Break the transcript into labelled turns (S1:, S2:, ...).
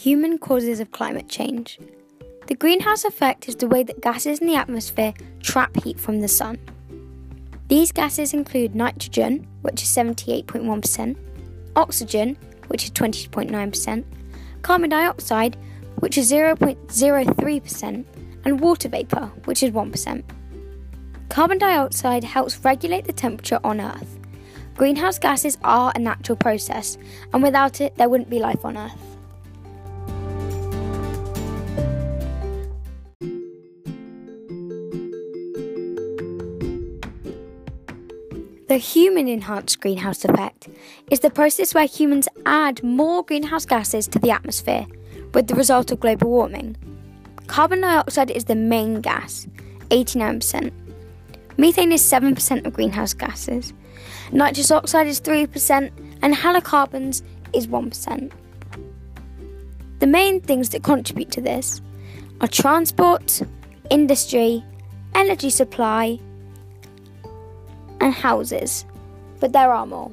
S1: Human causes of climate change. The greenhouse effect is the way that gases in the atmosphere trap heat from the sun. These gases include nitrogen, which is 78.1%, oxygen, which is 20.9%, carbon dioxide, which is 0.03%, and water vapour, which is 1%. Carbon dioxide helps regulate the temperature on Earth. Greenhouse gases are a natural process, and without it, there wouldn't be life on Earth. The human enhanced greenhouse effect is the process where humans add more greenhouse gases to the atmosphere, with the result of global warming. Carbon dioxide is the main gas, 89%. Methane is 7% of greenhouse gases. Nitrous oxide is 3%, and halocarbons is 1%. The main things that contribute to this are transport, industry, energy supply, and houses, but there are more.